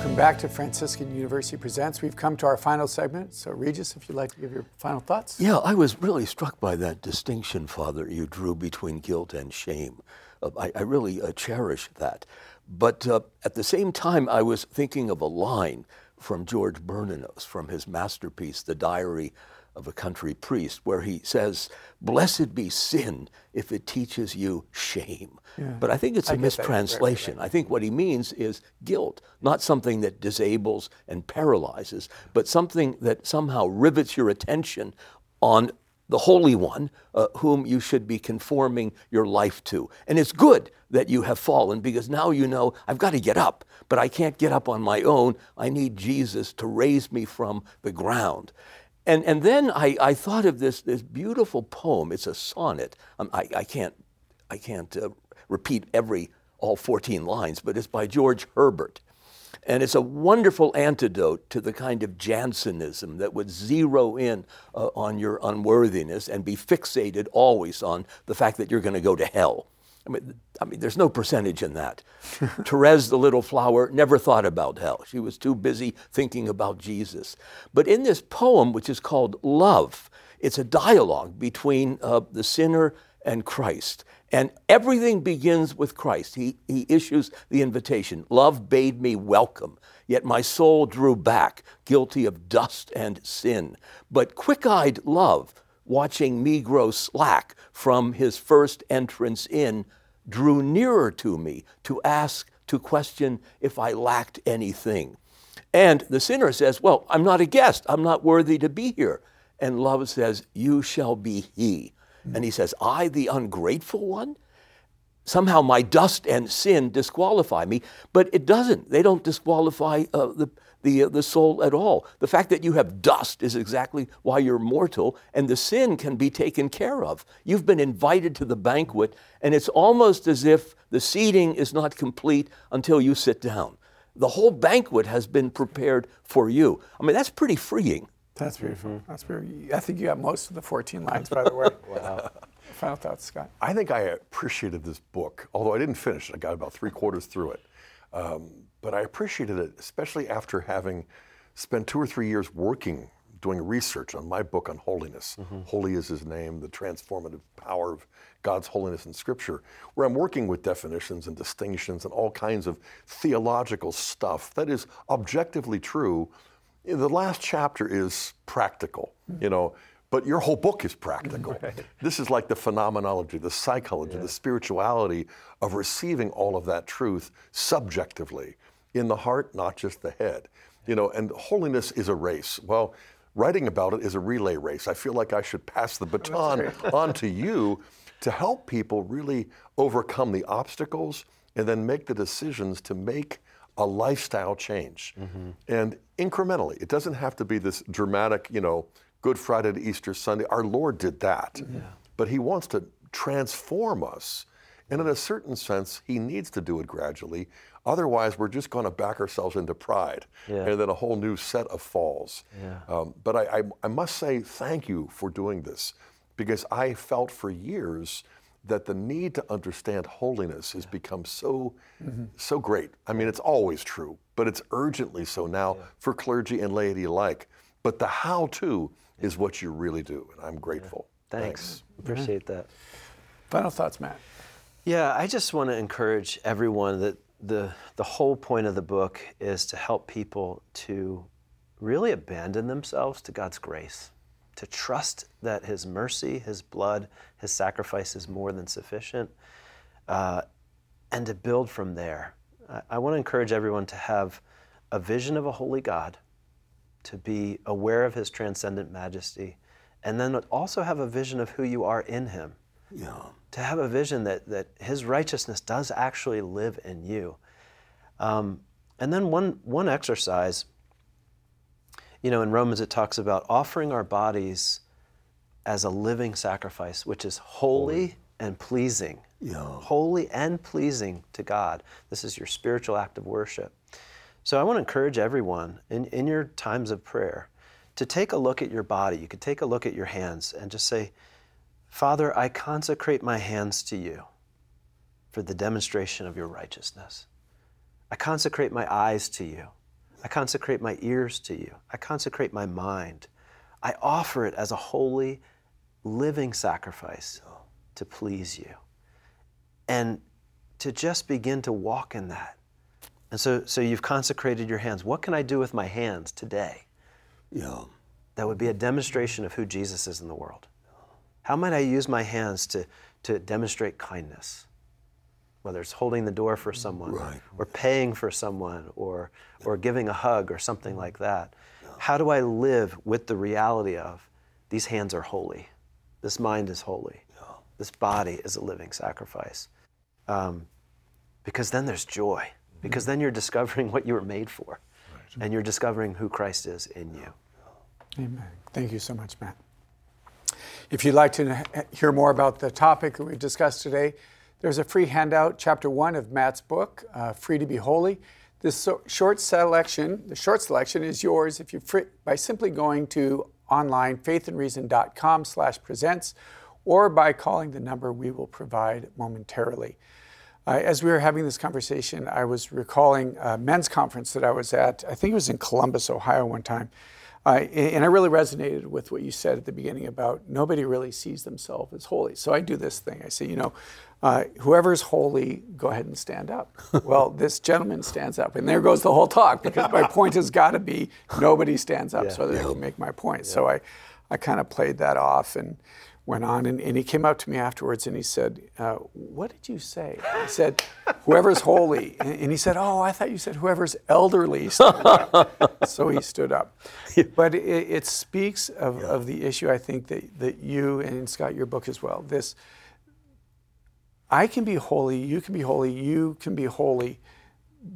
Welcome back to Franciscan University Presents. We've come to our final segment. So, Regis, if you'd like to give your final thoughts. Yeah, I was really struck by that distinction, Father, you drew between guilt and shame. Uh, I, I, really uh, cherish that. But uh, at the same time, I was thinking of a line from George Bernanos from his masterpiece, The Diary of a country priest, where he says, Blessed be sin if it teaches you shame. Yeah. But I think it's a mistranslation. I think what he means is guilt, not something that disables and paralyzes, but something that somehow rivets your attention on the Holy One, uh, whom you should be conforming your life to. And it's good that you have fallen because now you know I've got to get up, but I can't get up on my own. I need Jesus to raise me from the ground. And, and then I, I thought of this, this beautiful poem. It's a sonnet. Um, I, I can't, I can't uh, repeat every, all 14 lines, but it's by George Herbert. And it's a wonderful antidote to the kind of Jansenism that would zero in uh, on your unworthiness and be fixated always on the fact that you're going to go to hell. I mean, I mean, there's no percentage in that. Therese, the little flower, never thought about hell. She was too busy thinking about Jesus. But in this poem, which is called Love, it's a dialogue between uh, the sinner and Christ. And everything begins with Christ. He, he issues the invitation Love bade me welcome, yet my soul drew back, guilty of dust and sin. But quick eyed love, watching me grow slack from his first entrance in, drew nearer to me to ask, to question if I lacked anything. And the sinner says, Well, I'm not a guest. I'm not worthy to be here. And love says, You shall be he. And he says, I, the ungrateful one? Somehow my dust and sin disqualify me, but it doesn't. They don't disqualify uh, the, the, uh, the soul at all. The fact that you have dust is exactly why you're mortal, and the sin can be taken care of. You've been invited to the banquet, and it's almost as if the seating is not complete until you sit down. The whole banquet has been prepared for you. I mean, that's pretty freeing. That's beautiful. That's very. I think you got most of the 14 lines, by the way. wow. Final thoughts, Scott. I think I appreciated this book, although I didn't finish it. I got about three quarters through it. Um, but I appreciated it, especially after having spent two or three years working, doing research on my book on holiness. Mm-hmm. Holy is His name, the transformative power of God's holiness in Scripture, where I'm working with definitions and distinctions and all kinds of theological stuff that is objectively true the last chapter is practical, you know, but your whole book is practical. Right. This is like the phenomenology, the psychology, yeah. the spirituality of receiving all of that truth subjectively in the heart, not just the head. You know, and holiness is a race. Well, writing about it is a relay race. I feel like I should pass the baton on to you to help people really overcome the obstacles and then make the decisions to make a lifestyle change. Mm-hmm. And incrementally, it doesn't have to be this dramatic, you know, Good Friday to Easter Sunday. Our Lord did that. But He wants to transform us. And in a certain sense, He needs to do it gradually. Otherwise, we're just going to back ourselves into pride. Yeah. And then a whole new set of falls. Yeah. Um, but I, I, I must say thank you for doing this because I felt for years that the need to understand holiness has become so mm-hmm. so great. I mean, it's always true, but it's urgently so now yeah. for clergy and laity alike. But the how to is what you really do, and I'm grateful. Yeah. Thanks. Thanks. Appreciate that. Final thoughts, Matt. Yeah, I just want to encourage everyone that the the whole point of the book is to help people to really abandon themselves to God's grace to trust that His mercy, His blood, His sacrifice is more than sufficient, uh, and to build from there. I, I want to encourage everyone to have a vision of a holy God, to be aware of His transcendent majesty, and then also have a vision of who you are in Him. Yeah. To have a vision that, that His righteousness does actually live in you. Um, and then one, one exercise you know, in Romans it talks about offering our bodies as a living sacrifice, which is holy, holy. and pleasing. Yeah. Holy and pleasing to God. This is your spiritual act of worship. So I want to encourage everyone in, in your times of prayer to take a look at your body. You could take a look at your hands and just say, Father, I consecrate my hands to you for the demonstration of your righteousness. I consecrate my eyes to you I consecrate my ears to you. I consecrate my mind. I offer it as a holy, living sacrifice to please you. And to just begin to walk in that. And so, so you've consecrated your hands. What can I do with my hands today? Yeah. That would be a demonstration of who Jesus is in the world. How might I use my hands to, to demonstrate kindness? whether it's holding the door for someone right. or paying for someone or, or giving a hug or something like that. How do I live with the reality of these hands are holy, this mind is holy, this body is a living sacrifice? Um, because then there's joy, because then you're discovering what you were made for, right. and you're discovering who Christ is in you. Amen. Thank you so much, Matt. If you'd like to hear more about the topic that we discussed today, there's a free handout, chapter one of Matt's book, uh, Free to Be Holy. This short selection, the short selection is yours if you fr- by simply going to online faithandreason.com slash presents or by calling the number we will provide momentarily. Uh, as we were having this conversation, I was recalling a men's conference that I was at. I think it was in Columbus, Ohio, one time. Uh, and I really resonated with what you said at the beginning about nobody really sees themselves as holy. So I do this thing. I say, you know, uh, whoever's holy, go ahead and stand up. well, this gentleman stands up, and there goes the whole talk because my point has got to be nobody stands up yeah. so that. I can make my point. Yeah. So I, I kind of played that off and went on, and, and, he came up to me afterwards and he said, uh, "What did you say?" I said, "Whoever's holy," and, and, he said, "Oh, I thought you said whoever's elderly." so he stood up. But it, it speaks of, of the issue. I think that that you and Scott, your book as well. This I can be holy, you can be holy, you can be holy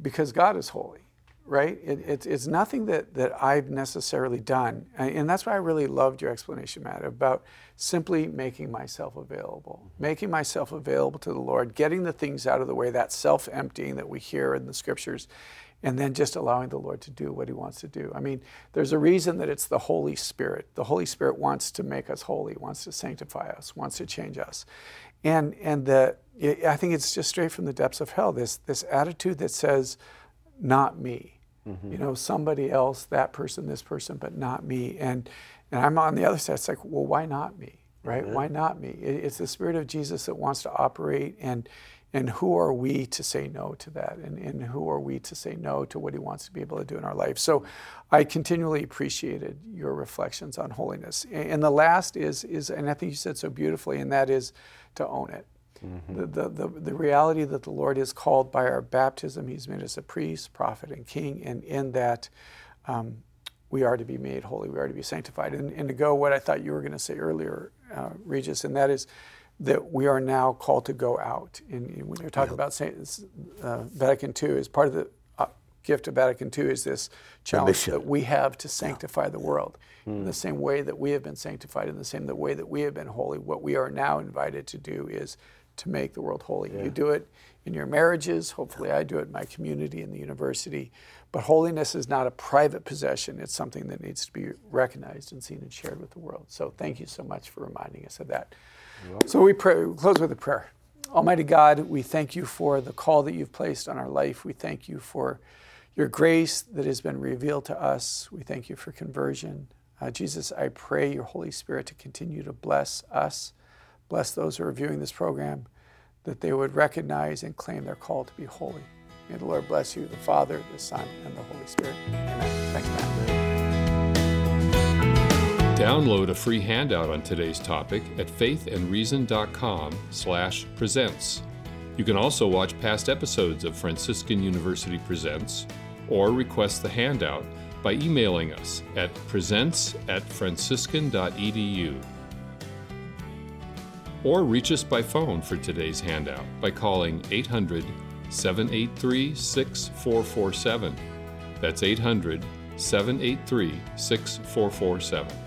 because God is holy, right? It, it, it's nothing that, that I've necessarily done. And that's why I really loved your explanation, Matt, about simply making myself available, making myself available to the Lord, getting the things out of the way, that self emptying that we hear in the scriptures, and then just allowing the Lord to do what He wants to do. I mean, there's a reason that it's the Holy Spirit. The Holy Spirit wants to make us holy, wants to sanctify us, wants to change us. And, and the, I think it's just straight from the depths of hell, this, this attitude that says, not me. Mm-hmm. You know, somebody else, that person, this person, but not me. And, and I'm on the other side. It's like, well, why not me? Right? Why not me? It, it's the Spirit of Jesus that wants to operate. And, and who are we to say no to that? And, and who are we to say no to what He wants to be able to do in our life? So I continually appreciated your reflections on holiness. And the last is, is and I think you said so beautifully, and that is to own it. Mm-hmm. The, the, the, the, reality that the Lord is called by our baptism, He's made us a priest, prophet, and king, and in that um, we are to be made holy, we are to be sanctified. And, and to go what I thought you were going to say earlier, uh, Regis, and that is that we are now called to go out. And, and when you're talking about Saint, uh, Vatican II, as part of the uh, gift of Vatican II is this challenge that we have to sanctify yeah. the world mm. in the same way that we have been sanctified, in the same way that we have been holy. What we are now invited to do is to make the world holy. Yeah. You do it in your marriages. Hopefully, I do it in my community, in the university. But holiness is not a private possession. It's something that needs to be recognized and seen and shared with the world. So, thank you so much for reminding us of that. So, we, pray, we close with a prayer. Almighty God, we thank you for the call that you've placed on our life. We thank you for your grace that has been revealed to us. We thank you for conversion. Uh, Jesus, I pray your Holy Spirit to continue to bless us Bless those who are viewing this program, that they would recognize and claim their call to be holy. May the Lord bless you, the Father, the Son, and the Holy Spirit. Amen. Thanks, Matt. Download a free handout on today's topic at faithandreason.com slash presents. You can also watch past episodes of Franciscan University Presents or request the handout by emailing us at presents at franciscan.edu or reach us by phone for today's handout by calling 800 783 6447. That's 800 783 6447.